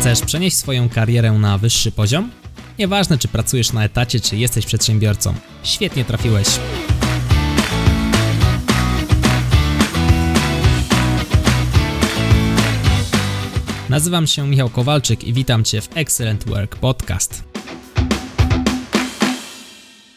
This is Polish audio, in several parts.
Chcesz przenieść swoją karierę na wyższy poziom? Nieważne, czy pracujesz na etacie, czy jesteś przedsiębiorcą. Świetnie trafiłeś. Nazywam się Michał Kowalczyk i witam Cię w Excellent Work Podcast.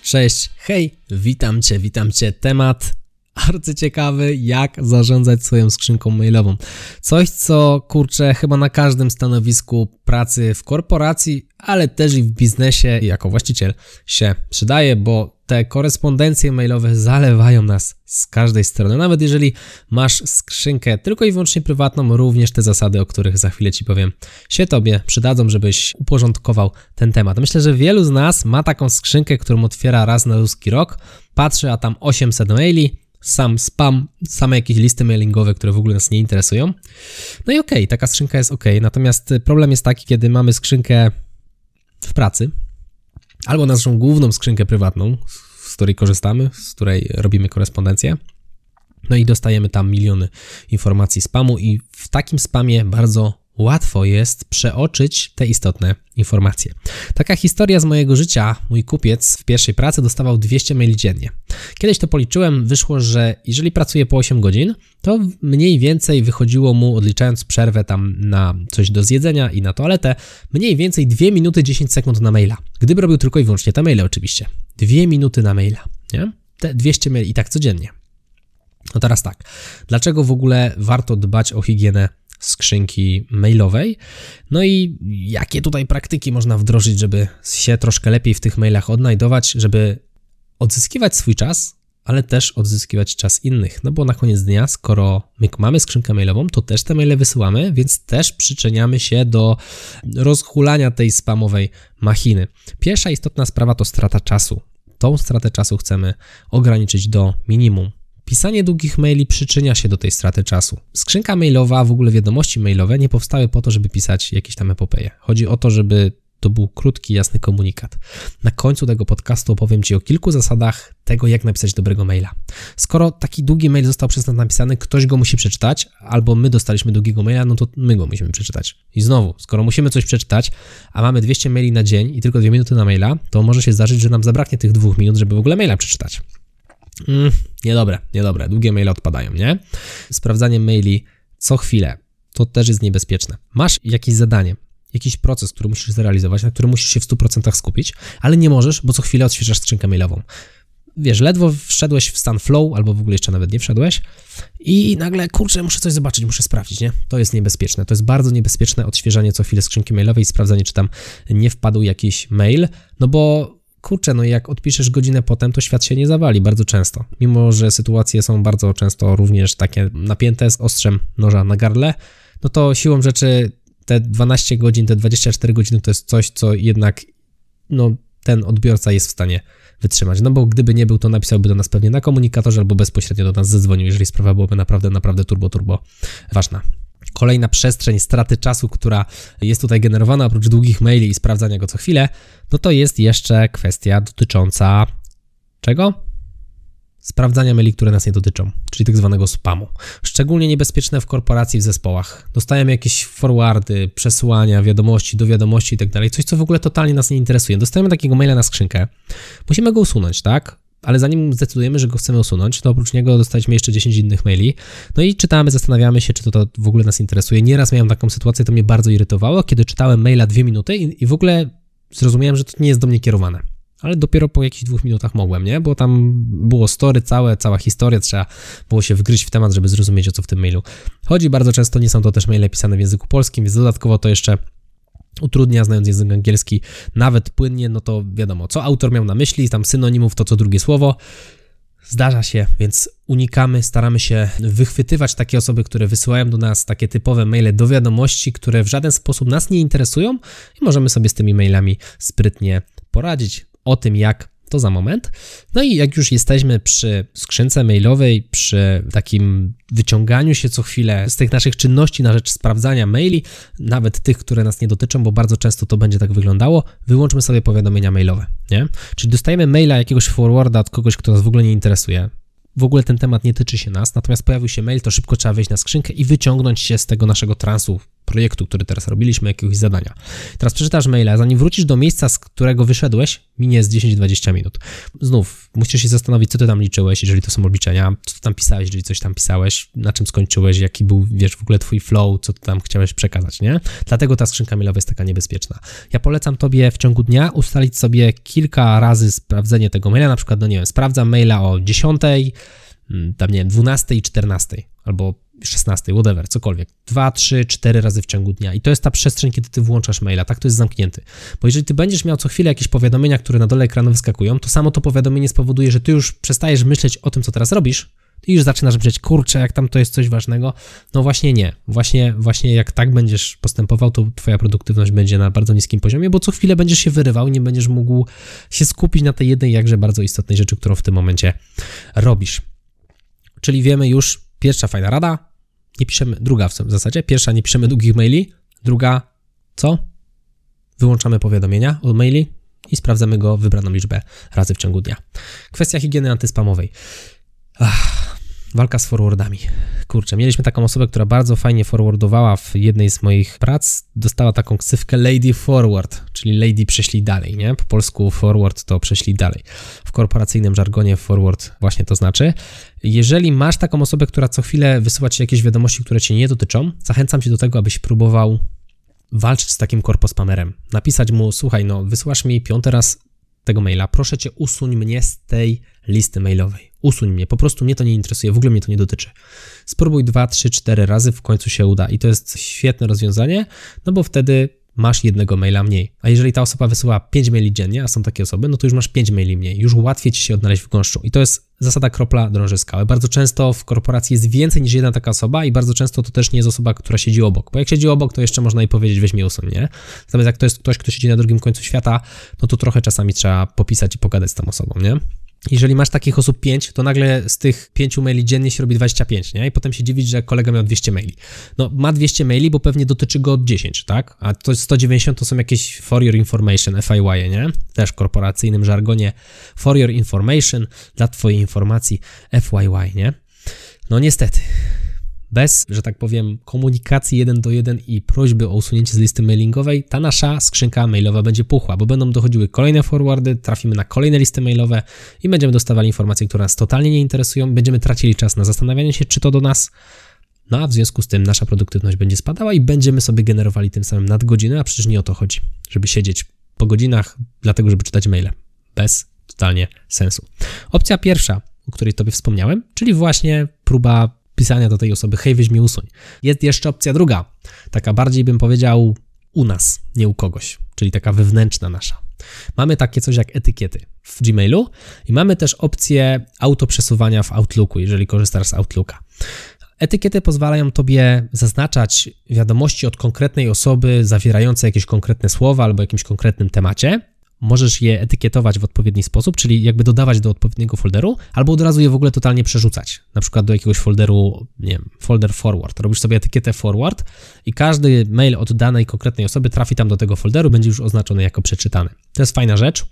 Cześć, hej, witam Cię, witam Cię. Temat arcyciekawy, jak zarządzać swoją skrzynką mailową. Coś, co kurczę chyba na każdym stanowisku pracy w korporacji, ale też i w biznesie jako właściciel się przydaje, bo te korespondencje mailowe zalewają nas z każdej strony. Nawet jeżeli masz skrzynkę tylko i wyłącznie prywatną, również te zasady, o których za chwilę Ci powiem, się Tobie przydadzą, żebyś uporządkował ten temat. Myślę, że wielu z nas ma taką skrzynkę, którą otwiera raz na ludzki rok, patrzy, a tam 800 maili, sam spam, same jakieś listy mailingowe, które w ogóle nas nie interesują. No i okej, okay, taka skrzynka jest ok, natomiast problem jest taki, kiedy mamy skrzynkę w pracy, albo naszą główną skrzynkę prywatną, z której korzystamy, z której robimy korespondencję. No i dostajemy tam miliony informacji spamu, i w takim spamie bardzo łatwo jest przeoczyć te istotne informacje. Taka historia z mojego życia. Mój kupiec w pierwszej pracy dostawał 200 maili dziennie. Kiedyś to policzyłem, wyszło, że jeżeli pracuje po 8 godzin, to mniej więcej wychodziło mu, odliczając przerwę tam na coś do zjedzenia i na toaletę, mniej więcej 2 minuty 10 sekund na maila. Gdyby robił tylko i wyłącznie te maile oczywiście. 2 minuty na maila, nie? Te 200 maili i tak codziennie. No teraz tak, dlaczego w ogóle warto dbać o higienę skrzynki mailowej. No i jakie tutaj praktyki można wdrożyć, żeby się troszkę lepiej w tych mailach odnajdować, żeby odzyskiwać swój czas, ale też odzyskiwać czas innych. No bo na koniec dnia, skoro my mamy skrzynkę mailową, to też te maile wysyłamy, więc też przyczyniamy się do rozhulania tej spamowej machiny. Pierwsza istotna sprawa to strata czasu. Tą stratę czasu chcemy ograniczyć do minimum. Pisanie długich maili przyczynia się do tej straty czasu. Skrzynka mailowa, w ogóle wiadomości mailowe nie powstały po to, żeby pisać jakieś tam epopeje. Chodzi o to, żeby to był krótki, jasny komunikat. Na końcu tego podcastu opowiem Ci o kilku zasadach tego, jak napisać dobrego maila. Skoro taki długi mail został przez nas napisany, ktoś go musi przeczytać, albo my dostaliśmy długiego maila, no to my go musimy przeczytać. I znowu, skoro musimy coś przeczytać, a mamy 200 maili na dzień i tylko 2 minuty na maila, to może się zdarzyć, że nam zabraknie tych dwóch minut, żeby w ogóle maila przeczytać. Mm, niedobre, niedobre. Długie maile odpadają, nie? Sprawdzanie maili co chwilę. To też jest niebezpieczne. Masz jakieś zadanie, jakiś proces, który musisz zrealizować, na który musisz się w 100% skupić, ale nie możesz, bo co chwilę odświeżasz skrzynkę mailową. Wiesz, ledwo wszedłeś w stan flow, albo w ogóle jeszcze nawet nie wszedłeś i nagle, kurczę, muszę coś zobaczyć, muszę sprawdzić, nie? To jest niebezpieczne. To jest bardzo niebezpieczne odświeżanie co chwilę skrzynki mailowej i sprawdzanie, czy tam nie wpadł jakiś mail, no bo kurczę, no jak odpiszesz godzinę potem, to świat się nie zawali bardzo często. Mimo, że sytuacje są bardzo często również takie napięte z ostrzem noża na gardle, no to siłą rzeczy te 12 godzin, te 24 godziny to jest coś, co jednak no, ten odbiorca jest w stanie wytrzymać. No bo gdyby nie był, to napisałby do nas pewnie na komunikatorze albo bezpośrednio do nas zadzwonił, jeżeli sprawa byłaby naprawdę, naprawdę turbo, turbo ważna. Kolejna przestrzeń straty czasu, która jest tutaj generowana oprócz długich maili i sprawdzania go co chwilę, no to jest jeszcze kwestia dotycząca czego? Sprawdzania maili, które nas nie dotyczą, czyli tak zwanego spamu. Szczególnie niebezpieczne w korporacji, w zespołach. Dostajemy jakieś forwardy, przesłania, wiadomości do wiadomości i tak dalej, coś co w ogóle totalnie nas nie interesuje. Dostajemy takiego maila na skrzynkę, musimy go usunąć, tak? Ale zanim zdecydujemy, że go chcemy usunąć, to oprócz niego dostaliśmy jeszcze 10 innych maili. No i czytamy, zastanawiamy się, czy to, to w ogóle nas interesuje. Nieraz miałem taką sytuację, to mnie bardzo irytowało, kiedy czytałem maila dwie minuty i, i w ogóle zrozumiałem, że to nie jest do mnie kierowane. Ale dopiero po jakichś dwóch minutach mogłem, nie? Bo tam było story całe, cała historia, trzeba było się wgryźć w temat, żeby zrozumieć, o co w tym mailu chodzi. Bardzo często nie są to też maile pisane w języku polskim, więc dodatkowo to jeszcze utrudnia, znając język angielski nawet płynnie, no to wiadomo, co autor miał na myśli, tam synonimów to co drugie słowo. Zdarza się, więc unikamy, staramy się wychwytywać takie osoby, które wysyłają do nas takie typowe maile do wiadomości, które w żaden sposób nas nie interesują i możemy sobie z tymi mailami sprytnie poradzić. O tym, jak to za moment. No i jak już jesteśmy przy skrzynce mailowej, przy takim wyciąganiu się co chwilę z tych naszych czynności na rzecz sprawdzania maili, nawet tych, które nas nie dotyczą, bo bardzo często to będzie tak wyglądało, wyłączmy sobie powiadomienia mailowe, nie? Czyli dostajemy maila jakiegoś forwarda od kogoś, kto nas w ogóle nie interesuje. w ogóle ten temat nie tyczy się nas, natomiast pojawił się mail, to szybko trzeba wejść na skrzynkę i wyciągnąć się z tego naszego transu projektu, który teraz robiliśmy, jakiegoś zadania. Teraz przeczytasz maila, zanim wrócisz do miejsca, z którego wyszedłeś, minie z 10-20 minut. Znów musisz się zastanowić, co ty tam liczyłeś, jeżeli to są obliczenia, co ty tam pisałeś, jeżeli coś tam pisałeś, na czym skończyłeś, jaki był, wiesz, w ogóle twój flow, co ty tam chciałeś przekazać, nie? Dlatego ta skrzynka mailowa jest taka niebezpieczna. Ja polecam tobie w ciągu dnia ustalić sobie kilka razy sprawdzenie tego maila, na przykład, no nie wiem, sprawdzam maila o 10, mm, tam nie wiem, 12 i 14, albo 16, whatever, cokolwiek. 2, 3, 4 razy w ciągu dnia. I to jest ta przestrzeń, kiedy ty włączasz maila, tak to jest zamknięty. Bo jeżeli ty będziesz miał co chwilę jakieś powiadomienia, które na dole ekranu wyskakują, to samo to powiadomienie spowoduje, że ty już przestajesz myśleć o tym, co teraz robisz, i już zaczynasz myśleć, kurczę, jak tam to jest coś ważnego. No właśnie nie. Właśnie, właśnie jak tak będziesz postępował, to twoja produktywność będzie na bardzo niskim poziomie, bo co chwilę będziesz się wyrywał, nie będziesz mógł się skupić na tej jednej jakże bardzo istotnej rzeczy, którą w tym momencie robisz. Czyli wiemy już, pierwsza fajna rada, nie piszemy, druga w zasadzie, pierwsza nie piszemy długich maili, druga co? Wyłączamy powiadomienia od maili i sprawdzamy go wybraną liczbę razy w ciągu dnia. Kwestia higieny antyspamowej. Ach, walka z forwardami. Kurczę, mieliśmy taką osobę, która bardzo fajnie forwardowała w jednej z moich prac. Dostała taką ksywkę Lady Forward, czyli Lady prześlij dalej, nie? Po polsku forward to prześlij dalej. W korporacyjnym żargonie forward właśnie to znaczy. Jeżeli masz taką osobę, która co chwilę wysyła ci jakieś wiadomości, które cię nie dotyczą, zachęcam cię do tego, abyś próbował walczyć z takim korpospamerem. Napisać mu, słuchaj, no wysyłasz mi piąty raz tego maila, proszę cię usuń mnie z tej listy mailowej. Usuń mnie, po prostu mnie to nie interesuje, w ogóle mnie to nie dotyczy. Spróbuj 2, 3, 4 razy, w końcu się uda i to jest świetne rozwiązanie, no bo wtedy masz jednego maila mniej. A jeżeli ta osoba wysyła 5 maili dziennie, a są takie osoby, no to już masz 5 maili mniej. Już łatwiej ci się odnaleźć w gąszczu. I to jest zasada kropla drąży skałę. Bardzo często w korporacji jest więcej niż jedna taka osoba i bardzo często to też nie jest osoba, która siedzi obok. Bo jak siedzi obok, to jeszcze można jej powiedzieć, weź mnie usuń, nie? Natomiast jak to jest ktoś, kto siedzi na drugim końcu świata, no to trochę czasami trzeba popisać i pogadać z tą osobą, nie? Jeżeli masz takich osób 5, to nagle z tych 5 maili dziennie się robi 25, nie? I potem się dziwić, że kolega miał 200 maili. No, ma 200 maili, bo pewnie dotyczy go 10, tak? A to 190 to są jakieś for your information, FIY, nie? Też w korporacyjnym żargonie for your information, dla twojej informacji, FYY, nie? No niestety, bez, że tak powiem, komunikacji jeden do jeden i prośby o usunięcie z listy mailingowej, ta nasza skrzynka mailowa będzie puchła, bo będą dochodziły kolejne forwardy, trafimy na kolejne listy mailowe i będziemy dostawali informacje, które nas totalnie nie interesują, będziemy tracili czas na zastanawianie się, czy to do nas, no a w związku z tym nasza produktywność będzie spadała i będziemy sobie generowali tym samym nadgodziny, a przecież nie o to chodzi, żeby siedzieć po godzinach, dlatego żeby czytać maile. Bez totalnie sensu. Opcja pierwsza, o której Tobie wspomniałem, czyli właśnie próba pisania do tej osoby, hej, weź mi usuń. Jest jeszcze opcja druga, taka bardziej bym powiedział u nas, nie u kogoś, czyli taka wewnętrzna nasza. Mamy takie coś jak etykiety w Gmailu i mamy też opcję autoprzesuwania w Outlooku, jeżeli korzystasz z Outlooka. Etykiety pozwalają tobie zaznaczać wiadomości od konkretnej osoby zawierające jakieś konkretne słowa albo jakimś konkretnym temacie możesz je etykietować w odpowiedni sposób, czyli jakby dodawać do odpowiedniego folderu, albo od razu je w ogóle totalnie przerzucać. Na przykład do jakiegoś folderu, nie wiem, folder forward. Robisz sobie etykietę forward i każdy mail od danej konkretnej osoby trafi tam do tego folderu, będzie już oznaczony jako przeczytany. To jest fajna rzecz.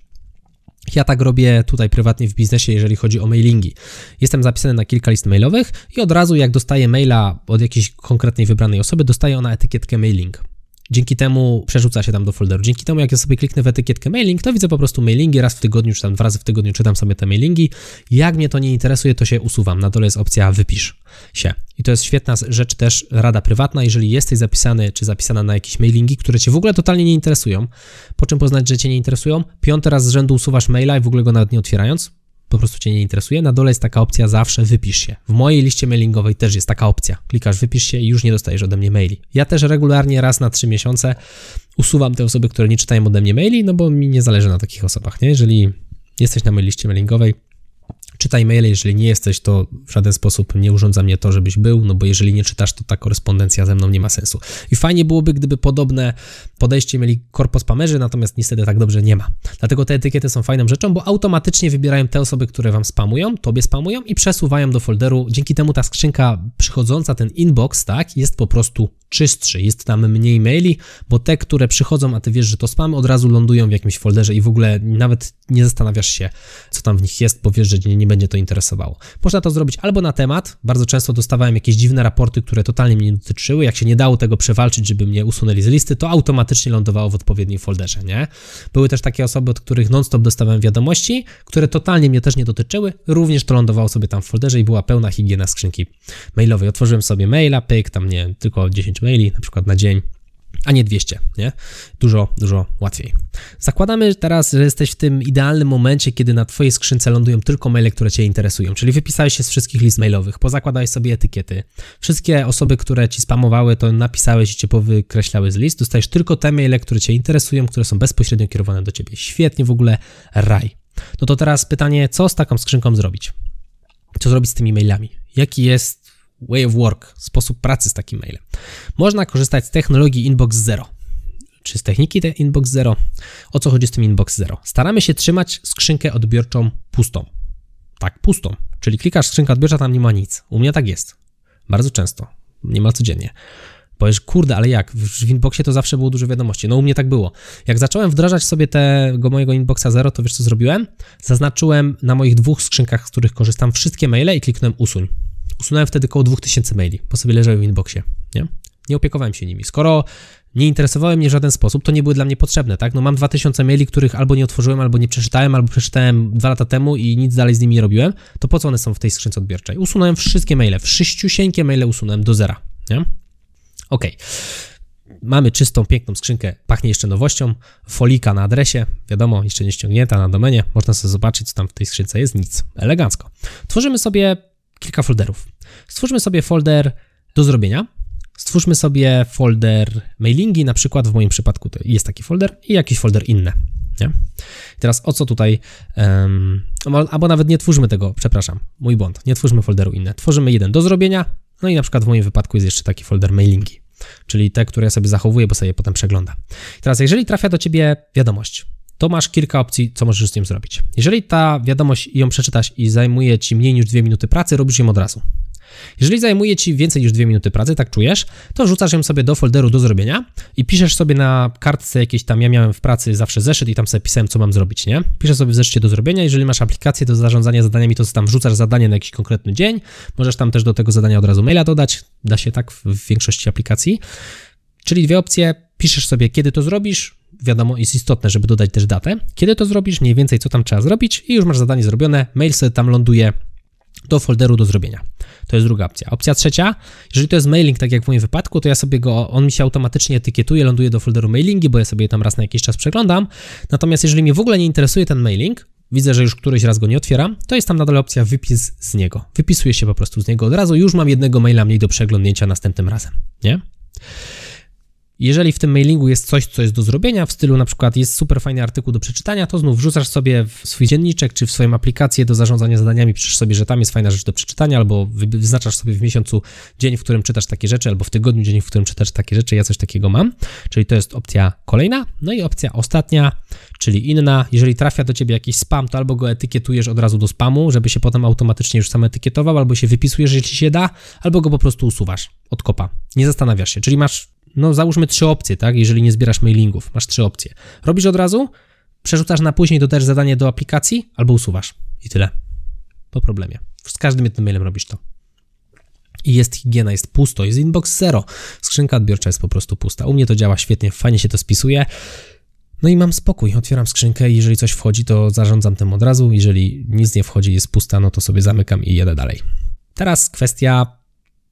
Ja tak robię tutaj prywatnie w biznesie, jeżeli chodzi o mailingi. Jestem zapisany na kilka list mailowych i od razu jak dostaję maila od jakiejś konkretnej wybranej osoby, dostaje ona etykietkę mailing. Dzięki temu przerzuca się tam do folderu. Dzięki temu, jak ja sobie kliknę w etykietkę mailing, to widzę po prostu mailingi raz w tygodniu, czy tam dwa razy w tygodniu czytam sobie te mailingi. Jak mnie to nie interesuje, to się usuwam. Na dole jest opcja wypisz się. I to jest świetna rzecz też, rada prywatna, jeżeli jesteś zapisany czy zapisana na jakieś mailingi, które cię w ogóle totalnie nie interesują, po czym poznać, że cię nie interesują, piąty raz z rzędu usuwasz maila i w ogóle go nawet nie otwierając, po prostu Cię nie interesuje. Na dole jest taka opcja zawsze wypisz się. W mojej liście mailingowej też jest taka opcja. Klikasz wypisz się i już nie dostajesz ode mnie maili. Ja też regularnie raz na trzy miesiące usuwam te osoby, które nie czytają ode mnie maili, no bo mi nie zależy na takich osobach, nie? Jeżeli jesteś na mojej liście mailingowej, Czytaj maile, jeżeli nie jesteś, to w żaden sposób nie urządza mnie to, żebyś był, no bo jeżeli nie czytasz, to ta korespondencja ze mną nie ma sensu. I fajnie byłoby, gdyby podobne podejście mieli korpospamerzy, natomiast niestety tak dobrze nie ma. Dlatego te etykiety są fajną rzeczą, bo automatycznie wybierają te osoby, które wam spamują, tobie spamują i przesuwają do folderu. Dzięki temu ta skrzynka przychodząca, ten inbox, tak, jest po prostu czystszy, jest tam mniej maili, bo te, które przychodzą, a ty wiesz, że to spam, od razu lądują w jakimś folderze i w ogóle nawet nie zastanawiasz się, co tam w nich jest, bo wiesz, że nie, nie będzie to interesowało. Można to zrobić albo na temat, bardzo często dostawałem jakieś dziwne raporty, które totalnie mnie nie dotyczyły, jak się nie dało tego przewalczyć, żeby mnie usunęli z listy, to automatycznie lądowało w odpowiednim folderze, nie? Były też takie osoby, od których non-stop dostawałem wiadomości, które totalnie mnie też nie dotyczyły, również to lądowało sobie tam w folderze i była pełna higiena skrzynki mailowej. Otworzyłem sobie maila, pyk, tam nie, tylko 10 maili na przykład na dzień, a nie 200, nie? Dużo, dużo łatwiej. Zakładamy teraz, że jesteś w tym idealnym momencie, kiedy na Twojej skrzynce lądują tylko maile, które Cię interesują, czyli wypisałeś się z wszystkich list mailowych, pozakładałeś sobie etykiety. Wszystkie osoby, które Ci spamowały, to napisałeś i Cię powykreślały z list. Dostajesz tylko te maile, które Cię interesują, które są bezpośrednio kierowane do Ciebie. Świetnie, w ogóle raj. No to teraz pytanie, co z taką skrzynką zrobić? Co zrobić z tymi mailami? Jaki jest way of work, sposób pracy z takim mailem. Można korzystać z technologii Inbox Zero, czy z techniki te Inbox Zero. O co chodzi z tym Inbox Zero? Staramy się trzymać skrzynkę odbiorczą pustą. Tak, pustą. Czyli klikasz skrzynka odbiorcza, tam nie ma nic. U mnie tak jest. Bardzo często. Niemal codziennie. Powiesz, kurde, ale jak? W inboxie to zawsze było dużo wiadomości. No u mnie tak było. Jak zacząłem wdrażać sobie tego mojego inboxa zero, to wiesz co zrobiłem? Zaznaczyłem na moich dwóch skrzynkach, z których korzystam, wszystkie maile i kliknąłem usuń. Usunąłem wtedy około 2000 maili, bo sobie leżały w inboxie, nie? Nie opiekowałem się nimi. Skoro nie interesowały mnie w żaden sposób, to nie były dla mnie potrzebne, tak? No mam 2000 maili, których albo nie otworzyłem, albo nie przeczytałem, albo przeczytałem dwa lata temu i nic dalej z nimi nie robiłem, to po co one są w tej skrzynce odbiorczej? Usunąłem wszystkie maile, wszyściusieńkie maile usunąłem do zera, nie? Ok. Mamy czystą, piękną skrzynkę, pachnie jeszcze nowością, folika na adresie, wiadomo, jeszcze nie ściągnięta na domenie, można sobie zobaczyć, co tam w tej skrzynce jest, nic, elegancko. Tworzymy sobie kilka folderów. Stwórzmy sobie folder do zrobienia. Stwórzmy sobie folder mailingi, na przykład w moim przypadku jest taki folder i jakiś folder inny. Nie? Teraz o co tutaj, um, albo nawet nie twórzmy tego, przepraszam, mój błąd, nie twórzmy folderu inne. Tworzymy jeden do zrobienia, no i na przykład w moim wypadku jest jeszcze taki folder mailingi, czyli te, które ja sobie zachowuję, bo sobie potem przeglądam. I teraz, jeżeli trafia do ciebie wiadomość, to masz kilka opcji, co możesz z tym zrobić. Jeżeli ta wiadomość ją przeczytasz i zajmuje ci mniej niż dwie minuty pracy, robisz ją od razu. Jeżeli zajmuje ci więcej niż dwie minuty pracy, tak czujesz, to rzucasz ją sobie do folderu do zrobienia i piszesz sobie na kartce jakieś tam, ja miałem w pracy zawsze zeszyt i tam sobie pisałem, co mam zrobić, nie? Piszesz sobie w zeszycie do zrobienia, jeżeli masz aplikację do zarządzania zadaniami, to tam wrzucasz zadanie na jakiś konkretny dzień, możesz tam też do tego zadania od razu maila dodać, da się tak w większości aplikacji. Czyli dwie opcje, piszesz sobie, kiedy to zrobisz, wiadomo, jest istotne, żeby dodać też datę, kiedy to zrobisz, mniej więcej co tam trzeba zrobić i już masz zadanie zrobione, mail sobie tam ląduje do folderu do zrobienia. To jest druga opcja. Opcja trzecia, jeżeli to jest mailing, tak jak w moim wypadku, to ja sobie go, on mi się automatycznie etykietuje, ląduje do folderu mailingi, bo ja sobie tam raz na jakiś czas przeglądam. Natomiast jeżeli mnie w ogóle nie interesuje ten mailing, widzę, że już któryś raz go nie otwieram, to jest tam nadal opcja wypis z niego. Wypisuję się po prostu z niego od razu, już mam jednego maila mniej do przeglądnięcia następnym razem, nie? Jeżeli w tym mailingu jest coś, co jest do zrobienia, w stylu na przykład jest super fajny artykuł do przeczytania, to znów wrzucasz sobie w swój dzienniczek czy w swoją aplikację do zarządzania zadaniami, piszesz sobie, że tam jest fajna rzecz do przeczytania, albo wyznaczasz sobie w miesiącu dzień, w którym czytasz takie rzeczy, albo w tygodniu dzień, w którym czytasz takie rzeczy. Ja coś takiego mam, czyli to jest opcja kolejna. No i opcja ostatnia, czyli inna. Jeżeli trafia do ciebie jakiś spam, to albo go etykietujesz od razu do spamu, żeby się potem automatycznie już sam etykietował, albo się wypisujesz, jeśli się da, albo go po prostu usuwasz od kopa. Nie zastanawiasz się, czyli masz no załóżmy trzy opcje, tak? Jeżeli nie zbierasz mailingów, masz trzy opcje. Robisz od razu, przerzucasz na później to też zadanie do aplikacji, albo usuwasz. I tyle. Po problemie. Z każdym jednym mailem robisz to. I jest higiena, jest pusto, jest inbox zero. Skrzynka odbiorcza jest po prostu pusta. U mnie to działa świetnie, fajnie się to spisuje. No i mam spokój, otwieram skrzynkę i jeżeli coś wchodzi, to zarządzam tym od razu. Jeżeli nic nie wchodzi, jest pusta, no to sobie zamykam i jedę dalej. Teraz kwestia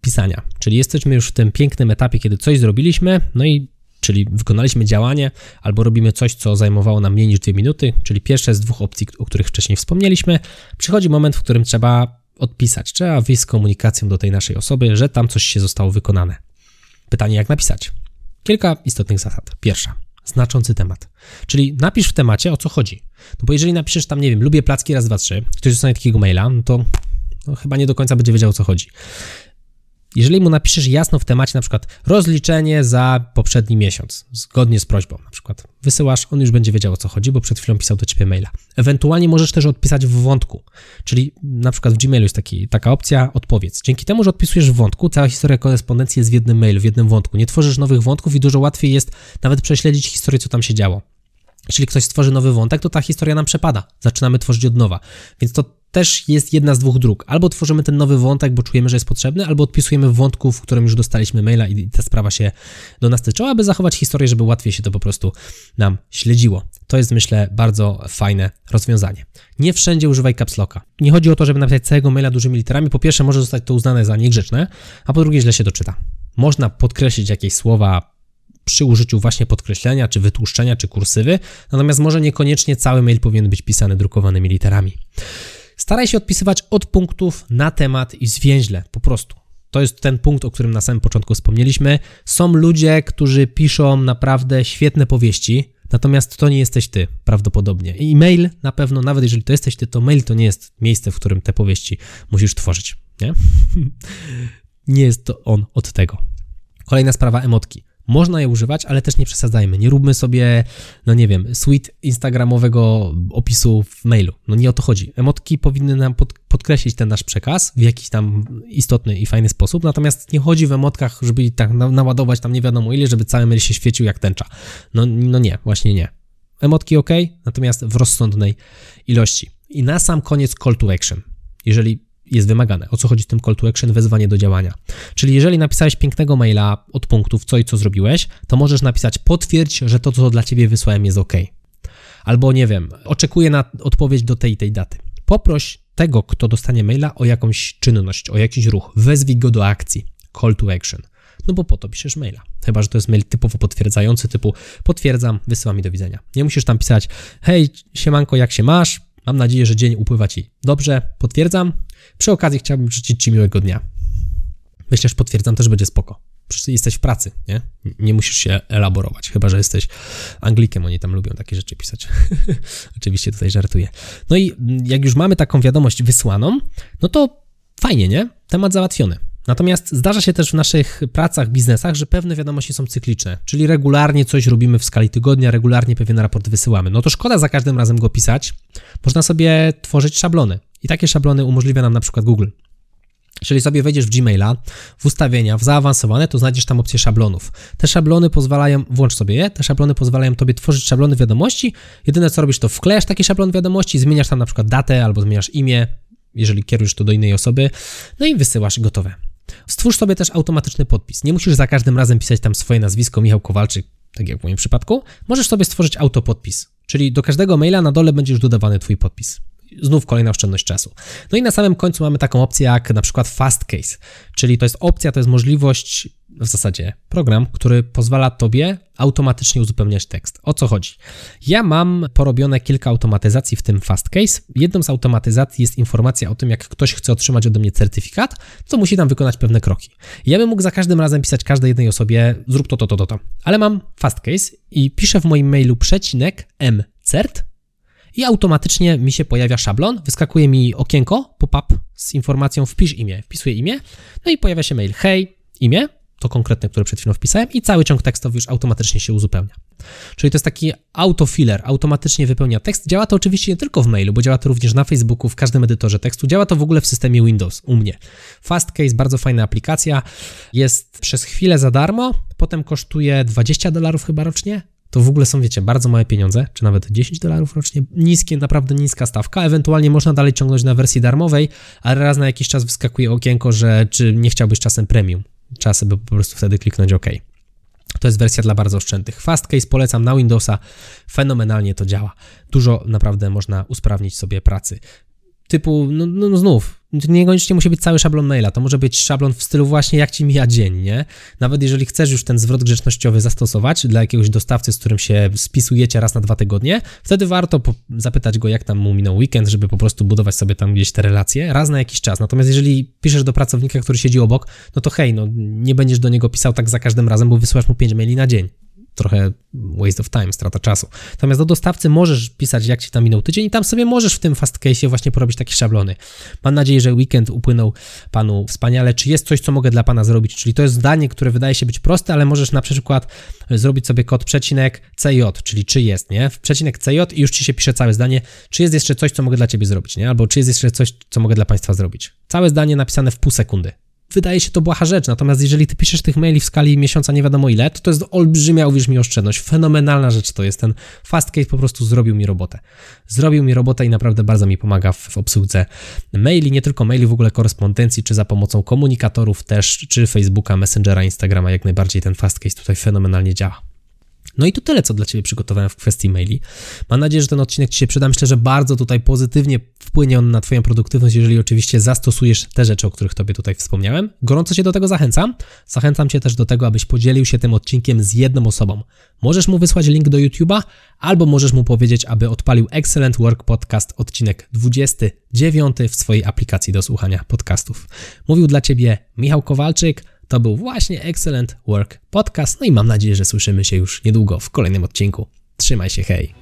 pisania. Czyli jesteśmy już w tym pięknym etapie, kiedy coś zrobiliśmy, no i czyli wykonaliśmy działanie, albo robimy coś, co zajmowało nam mniej niż dwie minuty, czyli pierwsze z dwóch opcji, o których wcześniej wspomnieliśmy. Przychodzi moment, w którym trzeba odpisać, trzeba wyjść z komunikacją do tej naszej osoby, że tam coś się zostało wykonane. Pytanie, jak napisać? Kilka istotnych zasad. Pierwsza, znaczący temat. Czyli napisz w temacie, o co chodzi. No bo jeżeli napiszesz tam, nie wiem, lubię placki raz, dwa, trzy, ktoś dostanie takiego maila, no to no, chyba nie do końca będzie wiedział, o co chodzi. Jeżeli mu napiszesz jasno w temacie, na przykład rozliczenie za poprzedni miesiąc, zgodnie z prośbą, na przykład wysyłasz, on już będzie wiedział o co chodzi, bo przed chwilą pisał do ciebie maila. Ewentualnie możesz też odpisać w wątku, czyli na przykład w Gmailu jest taki, taka opcja odpowiedz. Dzięki temu, że odpisujesz w wątku, cała historia korespondencji jest w jednym mailu, w jednym wątku. Nie tworzysz nowych wątków i dużo łatwiej jest nawet prześledzić historię, co tam się działo. Jeśli ktoś stworzy nowy wątek, to ta historia nam przepada. Zaczynamy tworzyć od nowa. Więc to też jest jedna z dwóch dróg. Albo tworzymy ten nowy wątek, bo czujemy, że jest potrzebny, albo odpisujemy w wątku, w którym już dostaliśmy maila i ta sprawa się do nas tyczyła, aby zachować historię, żeby łatwiej się to po prostu nam śledziło. To jest, myślę, bardzo fajne rozwiązanie. Nie wszędzie używaj caps locka. Nie chodzi o to, żeby napisać całego maila dużymi literami. Po pierwsze, może zostać to uznane za niegrzeczne, a po drugie, źle się doczyta. Można podkreślić jakieś słowa przy użyciu właśnie podkreślenia, czy wytłuszczenia, czy kursywy, natomiast może niekoniecznie cały mail powinien być pisany drukowanymi literami. Staraj się odpisywać od punktów na temat i zwięźle, po prostu. To jest ten punkt, o którym na samym początku wspomnieliśmy. Są ludzie, którzy piszą naprawdę świetne powieści, natomiast to nie jesteś ty, prawdopodobnie. I mail na pewno, nawet jeżeli to jesteś ty, to mail to nie jest miejsce, w którym te powieści musisz tworzyć, nie? nie jest to on od tego. Kolejna sprawa, emotki. Można je używać, ale też nie przesadzajmy. Nie róbmy sobie, no nie wiem, suite instagramowego opisu w mailu. No nie o to chodzi. Emotki powinny nam pod, podkreślić ten nasz przekaz w jakiś tam istotny i fajny sposób, natomiast nie chodzi w emotkach, żeby tak naładować tam nie wiadomo ile, żeby cały mail się świecił jak tęcza. No, no nie, właśnie nie. Emotki ok, natomiast w rozsądnej ilości. I na sam koniec call to action. Jeżeli jest wymagane. O co chodzi z tym call to action? Wezwanie do działania. Czyli jeżeli napisałeś pięknego maila od punktów co i co zrobiłeś, to możesz napisać potwierdź, że to, co dla ciebie wysłałem jest ok. Albo nie wiem, oczekuję na odpowiedź do tej tej daty. Poproś tego, kto dostanie maila o jakąś czynność, o jakiś ruch. Wezwij go do akcji. Call to action. No bo po to piszesz maila. Chyba, że to jest mail typowo potwierdzający, typu potwierdzam, wysyłam mi do widzenia. Nie musisz tam pisać, hej, siemanko, jak się masz? Mam nadzieję, że dzień upływa Ci dobrze, potwierdzam, przy okazji chciałbym życzyć Ci miłego dnia. Myślę, że potwierdzam, też będzie spoko. Przecież jesteś w pracy, nie? Nie musisz się elaborować, chyba że jesteś Anglikiem, oni tam lubią takie rzeczy pisać. Oczywiście tutaj żartuję. No i jak już mamy taką wiadomość wysłaną, no to fajnie, nie? Temat załatwiony. Natomiast zdarza się też w naszych pracach, biznesach, że pewne wiadomości są cykliczne, czyli regularnie coś robimy w skali tygodnia, regularnie pewien raport wysyłamy. No to szkoda za każdym razem go pisać. Można sobie tworzyć szablony. I takie szablony umożliwia nam na przykład Google. Jeżeli sobie wejdziesz w Gmaila, w ustawienia, w zaawansowane, to znajdziesz tam opcję szablonów. Te szablony pozwalają, włącz sobie je, te szablony pozwalają tobie tworzyć szablony wiadomości. Jedyne co robisz, to wklejasz taki szablon wiadomości, zmieniasz tam na przykład datę albo zmieniasz imię, jeżeli kierujesz to do innej osoby, no i wysyłasz gotowe. Stwórz sobie też automatyczny podpis. Nie musisz za każdym razem pisać tam swoje nazwisko, Michał Kowalczyk, tak jak w moim przypadku. Możesz sobie stworzyć autopodpis, czyli do każdego maila na dole będzie już dodawany twój podpis znów kolejna oszczędność czasu. No i na samym końcu mamy taką opcję jak na przykład Fast Case, czyli to jest opcja, to jest możliwość, w zasadzie program, który pozwala tobie automatycznie uzupełniać tekst. O co chodzi? Ja mam porobione kilka automatyzacji w tym Fast Case. Jedną z automatyzacji jest informacja o tym, jak ktoś chce otrzymać ode mnie certyfikat, to musi tam wykonać pewne kroki. Ja bym mógł za każdym razem pisać każdej jednej osobie, zrób to, to, to, to, to. Ale mam Fast Case i piszę w moim mailu przecinek mcert i automatycznie mi się pojawia szablon, wyskakuje mi okienko, pop-up z informacją wpisz imię, wpisuję imię, no i pojawia się mail hej, imię, to konkretne, które przed chwilą wpisałem i cały ciąg tekstowy już automatycznie się uzupełnia. Czyli to jest taki autofiller, automatycznie wypełnia tekst. Działa to oczywiście nie tylko w mailu, bo działa to również na Facebooku, w każdym edytorze tekstu. Działa to w ogóle w systemie Windows u mnie. Fastcase, bardzo fajna aplikacja, jest przez chwilę za darmo, potem kosztuje 20 dolarów chyba rocznie, to w ogóle są, wiecie, bardzo małe pieniądze, czy nawet 10 dolarów rocznie, niskie, naprawdę niska stawka. Ewentualnie można dalej ciągnąć na wersji darmowej, ale raz na jakiś czas wyskakuje okienko, że czy nie chciałbyś czasem premium. Czasem by po prostu wtedy kliknąć OK. To jest wersja dla bardzo oszczędnych. Fastcase polecam na Windowsa, fenomenalnie to działa. Dużo naprawdę można usprawnić sobie pracy typu, no, no, no znów, niekoniecznie musi być cały szablon maila, to może być szablon w stylu właśnie jak ci mija dzień, nie? Nawet jeżeli chcesz już ten zwrot grzecznościowy zastosować dla jakiegoś dostawcy, z którym się spisujecie raz na dwa tygodnie, wtedy warto zapytać go, jak tam mu minął weekend, żeby po prostu budować sobie tam gdzieś te relacje raz na jakiś czas. Natomiast jeżeli piszesz do pracownika, który siedzi obok, no to hej, no nie będziesz do niego pisał tak za każdym razem, bo wysyłasz mu 5 maili na dzień trochę waste of time, strata czasu. Natomiast do dostawcy możesz pisać, jak ci tam minął tydzień i tam sobie możesz w tym fast case właśnie porobić takie szablony. Mam nadzieję, że weekend upłynął panu wspaniale. Czy jest coś, co mogę dla pana zrobić? Czyli to jest zdanie, które wydaje się być proste, ale możesz na przykład zrobić sobie kod przecinek CJ, czyli czy jest, nie? W przecinek CJ i już ci się pisze całe zdanie, czy jest jeszcze coś, co mogę dla ciebie zrobić, nie? Albo czy jest jeszcze coś, co mogę dla państwa zrobić. Całe zdanie napisane w pół sekundy wydaje się to błaha rzecz, natomiast jeżeli ty piszesz tych maili w skali miesiąca nie wiadomo ile, to to jest olbrzymia, uwierz mi, oszczędność. Fenomenalna rzecz to jest. Ten fast case po prostu zrobił mi robotę. Zrobił mi robotę i naprawdę bardzo mi pomaga w, w obsłudze maili, nie tylko maili, w ogóle korespondencji, czy za pomocą komunikatorów też, czy Facebooka, Messengera, Instagrama, jak najbardziej ten fast case tutaj fenomenalnie działa. No i to tyle, co dla Ciebie przygotowałem w kwestii maili. Mam nadzieję, że ten odcinek Ci się przyda. Myślę, że bardzo tutaj pozytywnie wpłynie on na Twoją produktywność, jeżeli oczywiście zastosujesz te rzeczy, o których Tobie tutaj wspomniałem. Gorąco Cię do tego zachęcam. Zachęcam Cię też do tego, abyś podzielił się tym odcinkiem z jedną osobą. Możesz mu wysłać link do YouTube'a, albo możesz mu powiedzieć, aby odpalił Excellent Work Podcast odcinek 29 w swojej aplikacji do słuchania podcastów. Mówił dla Ciebie Michał Kowalczyk. To był właśnie Excellent Work Podcast. No i mam nadzieję, że słyszymy się już niedługo w kolejnym odcinku. Trzymaj się, hej!